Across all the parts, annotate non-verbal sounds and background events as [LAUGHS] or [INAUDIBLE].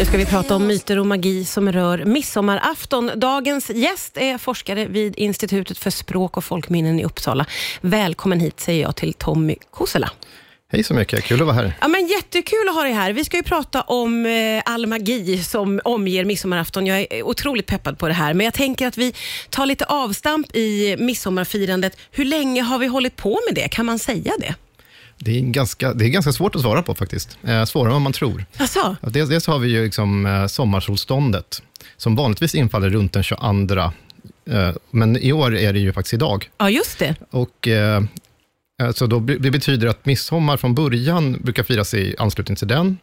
Nu ska vi prata om myter och magi som rör midsommarafton. Dagens gäst är forskare vid Institutet för språk och folkminnen i Uppsala. Välkommen hit säger jag till Tommy Kosela. Hej så mycket, kul att vara här. Ja, men jättekul att ha dig här. Vi ska ju prata om eh, all magi som omger midsommarafton. Jag är otroligt peppad på det här, men jag tänker att vi tar lite avstamp i midsommarfirandet. Hur länge har vi hållit på med det? Kan man säga det? Det är ganska, det är ganska svårt att svara på faktiskt. Eh, svårare än vad man tror. Dels, dels har vi ju liksom, eh, sommarsolståndet, som vanligtvis infaller runt den 22. Eh, men i år är det ju faktiskt idag. Ja, just det. Och, alltså då, det betyder att midsommar från början brukar firas i anslutning till den.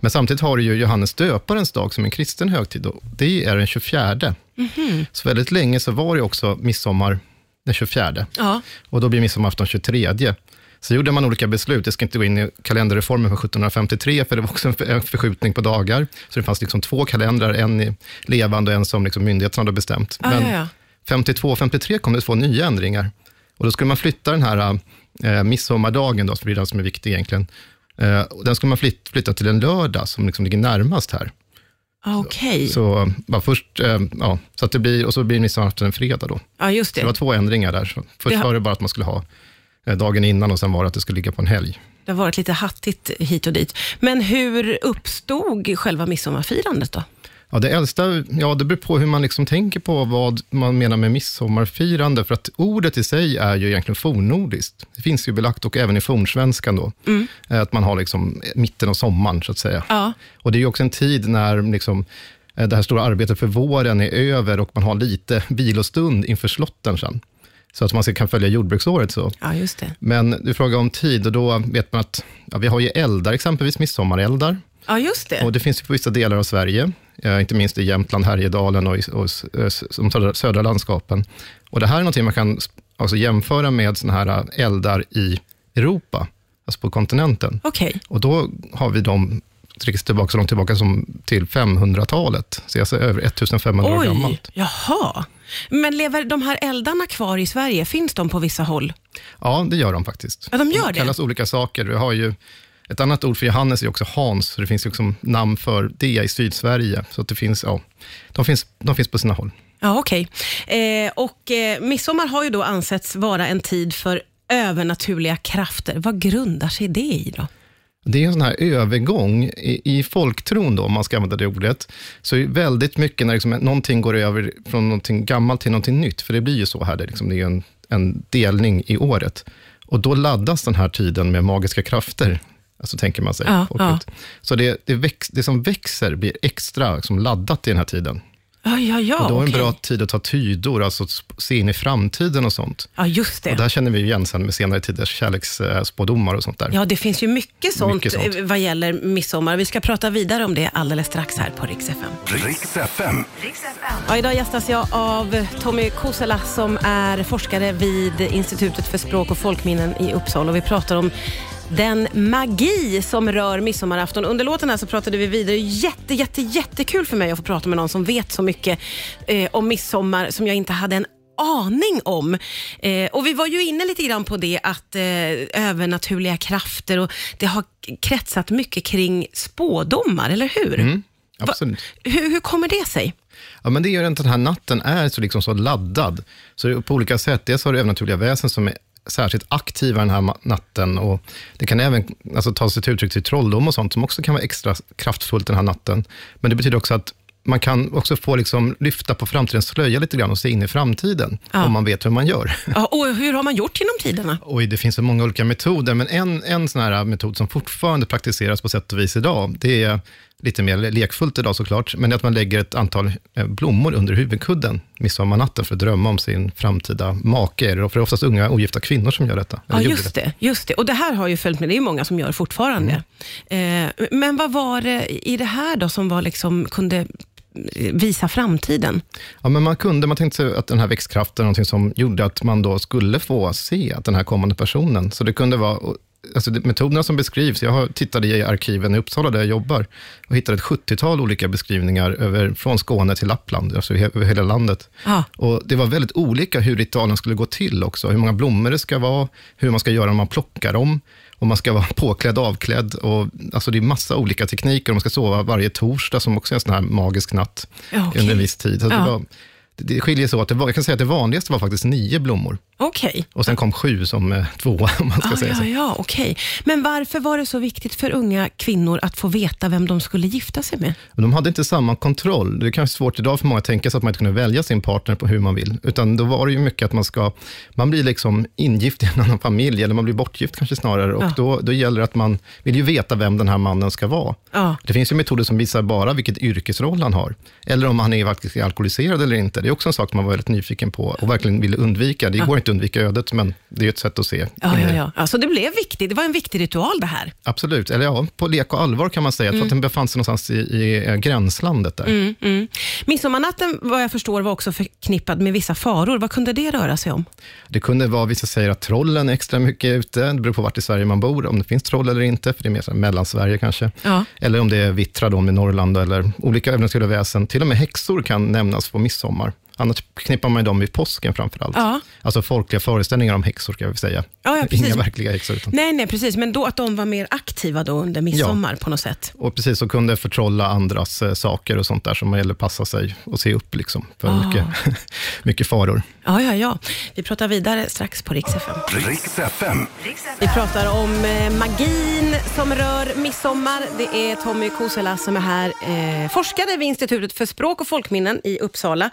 Men samtidigt har du ju Johannes döparens dag som en kristen högtid. Och det är den 24. Mhm. Så väldigt länge så var det också midsommar den 24. Ja. Och då blir midsommarafton 23. Så gjorde man olika beslut. Jag ska inte gå in i kalenderreformen från 1753, för det var också en för- en förskjutning på dagar. Så det fanns liksom två kalendrar, en levande och en som liksom myndigheterna hade bestämt. Ja, Men ja, ja. 52 och 53 kom det två nya ändringar. Och då skulle man flytta den här eh, midsommardagen, då, för det är den som är viktig egentligen. Eh, den skulle man flyt, flytta till en lördag som liksom ligger närmast här. Ah, Okej. Så, bara först, eh, ja, så att det blir, och så blir midsommarafton en fredag då. Ja, just Det var det. två ändringar där. Så först Det har- var det bara att man skulle ha dagen innan och sen var det att det skulle ligga på en helg. Det har varit lite hattigt hit och dit. Men hur uppstod själva midsommarfirandet då? Ja, det äldsta, ja det beror på hur man liksom tänker på vad man menar med midsommarfirande, för att ordet i sig är ju egentligen fornnordiskt. Det finns ju belagt, och även i fornsvenskan då, eh, att man har liksom mitten av sommaren, så att säga. Ja. Och det är ju också en tid när liksom, eh, det här stora arbetet för våren är över och man har lite vilostund inför slotten sen. Så att man ska- kan följa jordbruksåret så. Ja, just det. Men du frågar om tid och då vet man att ja, vi har ju eldar, exempelvis midsommareldar. Ja, just det. Och det finns ju på vissa delar av Sverige, eh, inte minst i Jämtland, Härjedalen och, i, och de södra, södra landskapen. Och det här är någonting man kan alltså jämföra med såna här eh, eldar i Europa, alltså på kontinenten. Okej. Och då har vi dem sträcker sig tillbaka så långt tillbaka som till 500-talet, så alltså över 1500 år Oj, gammalt. jaha. Men lever de här eldarna kvar i Sverige? Finns de på vissa håll? Ja, det gör de faktiskt. Ja, de gör det? kallas olika saker. Vi har ju ett annat ord för Johannes är också Hans, så det finns också namn för det i Sydsverige. Så det finns, ja, de, finns, de finns på sina håll. Ja, okej. Eh, och eh, midsommar har ju då ansetts vara en tid för övernaturliga krafter. Vad grundar sig det i då? Det är en sån här övergång i, i folktron, då, om man ska använda det ordet, så är väldigt mycket när liksom någonting går över från någonting gammalt till någonting nytt, för det blir ju så här, det, liksom, det är en, en delning i året. Och då laddas den här tiden med magiska krafter, alltså tänker man sig. Ja, folket. Så det, det, väx, det som växer blir extra liksom, laddat i den här tiden. Ja, ja, ja. och då är det en okej. bra tid att ta tydor, alltså att se in i framtiden och sånt. Ja, just det. Och det här känner vi ju igen sen med senare tiders kärleksspådomar och sånt där. Ja, det finns ju mycket sånt, Mycket sånt. eh, vad gäller midsommar. Vi ska prata vidare om det alldeles strax här på Rix FM. Riks FM. Ja, idag gästas jag av Tommy Kosela som är forskare vid Institutet för språk och folkminnen i Uppsala. Och vi pratar om den magi som rör midsommarafton. Under låten här så pratade vi vidare. Jätte, jätte, jättekul för mig att få prata med någon som vet så mycket eh, om midsommar som jag inte hade en aning om. Eh, och Vi var ju inne lite grann på det att eh, övernaturliga krafter och det har kretsat mycket kring spådomar, eller hur? Mm, absolut. Hur, hur kommer det sig? Ja, men det gör att den här natten är så, liksom så laddad. Så på olika sätt. Dels har du övernaturliga väsen som är särskilt aktiva den här natten. Och det kan även alltså, ta sig till uttryck till trolldom och sånt, som också kan vara extra kraftfullt den här natten. Men det betyder också att man kan också få liksom lyfta på framtidens slöja lite grann och se in i framtiden, Ja. om man vet hur man gör. [LAUGHS] Ja, och hur har man gjort genom tiderna? Oj, det finns så många olika metoder, men en, en sån här metod som fortfarande praktiseras på sätt och vis idag, det är lite mer lekfullt idag såklart, men att man lägger ett antal eh, blommor under huvudkudden midsommarnatten för att drömma om sin framtida make. För det är oftast unga ogifta kvinnor som gör detta. Ja, just det, just det. Och det här har ju följt med, det är många som gör fortfarande. Mm. Eh, men vad var det i det här då som var liksom, kunde visa framtiden? Ja, men man kunde, man tänkte sig att den här växtkraften någonting som gjorde att man då skulle få se att den här kommande personen, så det kunde vara, alltså metoderna som beskrivs, jag har tittade i arkiven i Uppsala där jag jobbar och hittade ett 70-tal olika beskrivningar över, från Skåne till Lappland, alltså över hela landet. Ja. Och det var väldigt olika hur ritualen skulle gå till också, hur många blommor det ska vara, hur man ska göra när man plockar dem, om man ska vara [LAUGHS] påklädd, avklädd. Och, alltså det är massa olika tekniker. Man ska sova varje torsdag, som också är en sån här magisk natt okej. under en viss tid. Så Ja. det, var, det, skiljer sig åt. Jag kan säga att det vanligaste var faktiskt nio blommor. Okej. Och sen kom sju som eh, tvåa, [LAUGHS] om man ska Ah, säga ja, så. ja, okej. Men varför var det så viktigt för unga kvinnor att få veta vem de skulle gifta sig med? De hade inte samma kontroll. Det är kanske svårt idag för många att tänka sig att man inte kunde välja sin partner på hur man vill. Utan då var det ju mycket att man ska, man blir liksom ingift i en [LAUGHS] annan familj, eller man blir bortgift kanske snarare. Och Ja. då, då gäller det att man vill ju veta vem den här mannen ska vara. Ja. Det finns ju metoder som visar bara vilket yrkesroll han har. Eller om han är faktiskt alkoholiserad eller inte. Det är också en sak man var väldigt nyfiken på och verkligen ville undvika. Det går inte att undvika ödet, men det är ett sätt att se. Ja, ja, det. ja. Alltså det blev viktigt. Det var en viktig ritual det här. Absolut, eller ja, på lek och allvar kan man säga. Jag tror att den befann sig någonstans i, i eh, gränslandet där. Mm, mm. Midsommarnatten, vad jag förstår, var också förknippad med vissa faror. Vad kunde det röra sig om? Det kunde vara, vissa säger att trollen är extra mycket ute. Det beror på vart i Sverige man bor, om det finns troll eller inte, för det är mer mellansverige kanske. Ja. Eller om det är vittra då med Norrland, eller olika övernaturliga väsen. Till och med häxor kan nämnas på midsommar. Annars knippar man ju dem vid påsken framför allt. Ja. Alltså folkliga föreställningar om häxor, ska jag säga. Ja, ja, precis. Inga verkliga häxor. Utan. Nej, nej, precis. Men då att de var mer aktiva då under midsommar på något sätt. Och precis, så kunde förtrolla andras eh, saker och sånt där, som gäller att passa sig och se upp liksom, för Ah. mycket, [LAUGHS] mycket faror. Ja, ja, ja. Vi pratar vidare strax på Rix FM. Riks FM. Vi pratar om eh, magin som rör midsommar. Det är Tommy Kosela som är här, eh, forskare vid Institutet för språk och folkminnen i Uppsala.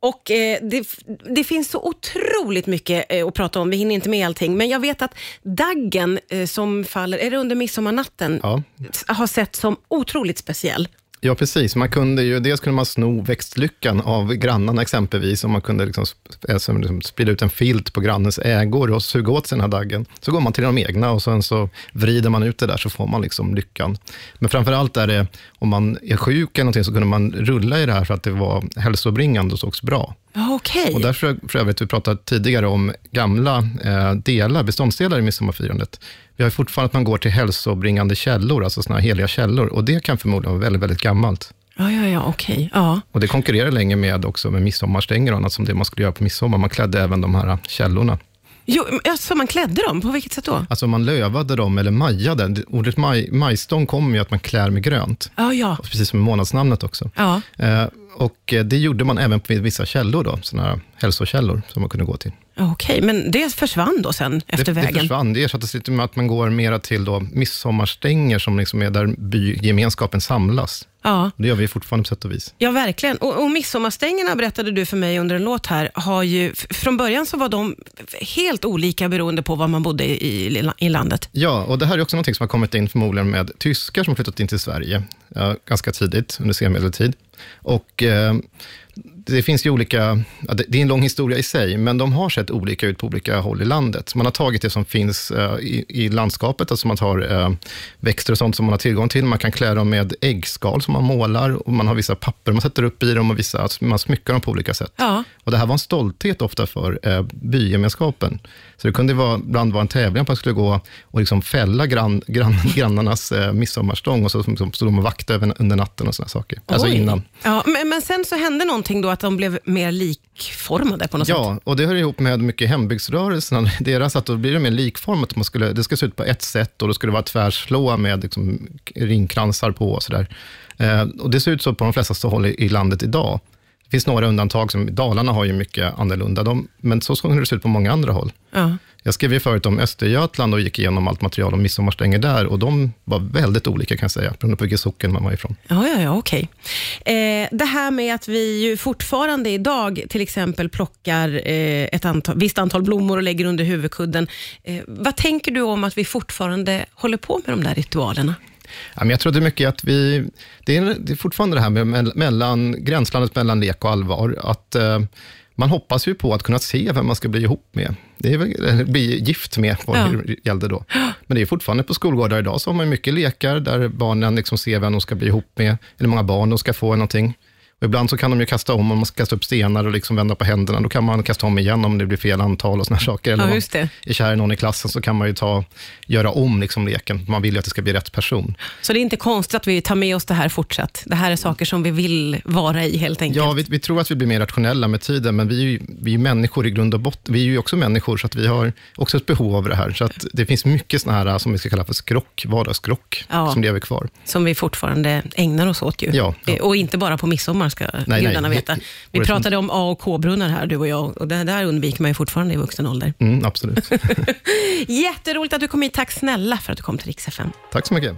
Och eh, det, det finns så otroligt mycket eh, att prata om, vi hinner inte med allting, men jag vet att daggen eh, som faller, är det under midsommarnatten, Ja. har sett som otroligt speciell. Ja, precis. Man kunde ju, dels kunde man sno växtlyckan av grannarna exempelvis, och man kunde liksom, eh, liksom sprida ut en filt på grannens ägor och suga åt sig den här daggen. Så går man till de egna och sen så vrider man ut det där, så får man liksom lyckan. Men framför allt är det, om man är sjuk eller någonting, så kunde man rulla i det här för att det var hälsobringande och sågs bra. Okej. Och därför, för övrigt, vi pratade tidigare om gamla eh, delar, beståndsdelar i midsommarfirandet. Vi har fortfarande att man går till hälsobringande källor, alltså såna här heliga källor, och det kan förmodligen vara väldigt, väldigt gammalt. Ja, ja, ja, okej. Ja. Och det konkurrerar länge med också med midsommarstänger och annat som det man skulle göra på midsommar. Man klädde även de här källorna. Jo, alltså man klädde dem, på vilket sätt då? Alltså man lövade dem eller majade. Det- Ordet maj, majstång kommer ju att man klär med grönt, Ja, ja. precis som månadsnamnet också. ja. Eh, och eh, det gjorde man även på vissa källor, då, såna här hälsokällor som man kunde gå till. Okej, men det försvann då sen efter det, vägen? Det försvann. Det ersattes lite med att man går mera till då midsommarstänger som liksom är där bygemenskapen samlas. Ja. Det gör vi fortfarande på sätt och vis. Ja, verkligen. Och, och midsommarstängerna, berättade du för mig under en låt här, har ju, från början så var de helt olika beroende på var man bodde i, i, i landet. Ja, och det här är också något som har kommit in förmodligen med tyskar som flyttat in till Sverige ja, ganska tidigt, under senmedeltid. Och eh, det finns ju olika, det, är en lång historia i sig, men de har sett olika ut på olika håll i landet. Man har tagit det som finns eh, i, i landskapet, alltså man tar eh, växter och sånt som man har tillgång till. Man kan klä dem med äggskal som man målar och man har vissa papper man sätter upp i dem och vissa, man smyckar dem på olika sätt. Ja. Och det här var en stolthet ofta för eh, bygemenskapen. Så det kunde vara, ibland vara en tävling att man skulle gå och liksom fälla grann, grann, [LAUGHS] grannarnas eh, midsommarstång och så liksom, stod de och vaktade över- under natten och sådana saker. Alltså Oj. innan. Ja, men, men sen så hände någonting då, att de blev mer likformade på något sätt. Ja, och det hör ihop med mycket hembygdsrörelsen. [LAUGHS] Deras att då blir det mer likformat. Man skulle, det ska se ut på ett sätt och då skulle det vara tvärslå med liksom, ringkransar på och sådär. Eh, och det ser ut så på de flesta håll i, i landet idag. Det finns några undantag, som Dalarna har ju mycket annorlunda, de, men så skulle det ut på många andra håll. Ja. Jag skrev ju förut om Östergötland och gick igenom allt material om midsommarstänger där och de var väldigt olika kan jag säga, beroende på vilken socken man var ifrån. Ja, ja, ja okej. Eh, det här med att vi ju fortfarande idag till exempel plockar eh, ett antal, visst antal blommor och lägger under huvudkudden. Eh, vad tänker du om att vi fortfarande håller på med de där ritualerna? Jag tror det är mycket att vi, det är, det är fortfarande det här med mell- mellan, gränslandet mellan lek och allvar, att eh, man hoppas ju på att kunna se vem man ska bli ihop med. Det är väl, bli gift med, vad Ja. det gällde då. Men det är fortfarande på skolgårdar idag, så har man mycket lekar där barnen liksom ser vem de ska bli ihop med, eller många barn de ska få någonting. Och ibland så kan de ju kasta om, om man ska kasta upp stenar och liksom vända på händerna, då kan man kasta om igen om det blir fel antal och såna saker. Eller Ja, just det. är kär i någon i klassen så kan man ju ta, göra om liksom leken. Man vill ju att det ska bli rätt person. Så det är inte konstigt att vi tar med oss det här fortsatt. Det här är saker som vi vill vara i helt enkelt. Ja, vi, vi tror att vi blir mer rationella med tiden, men vi är ju vi är människor i grund och botten. Vi är ju också människor, så att vi har också ett behov av det här. Så att det finns mycket såna här, som vi ska kalla för skrock, vardagsskrock, Ja. som lever kvar. Som vi fortfarande ägnar oss åt ju. Ja, ja. Och inte bara på midsommar ska nej. gudarna veta. Vi pratade om A och K-brunnar här, du och jag, och det där undviker man ju fortfarande i vuxen ålder. Mm, absolut. [LAUGHS] Jätteroligt att du kom hit. Tack snälla för att du kom till Rix FM. Tack så mycket.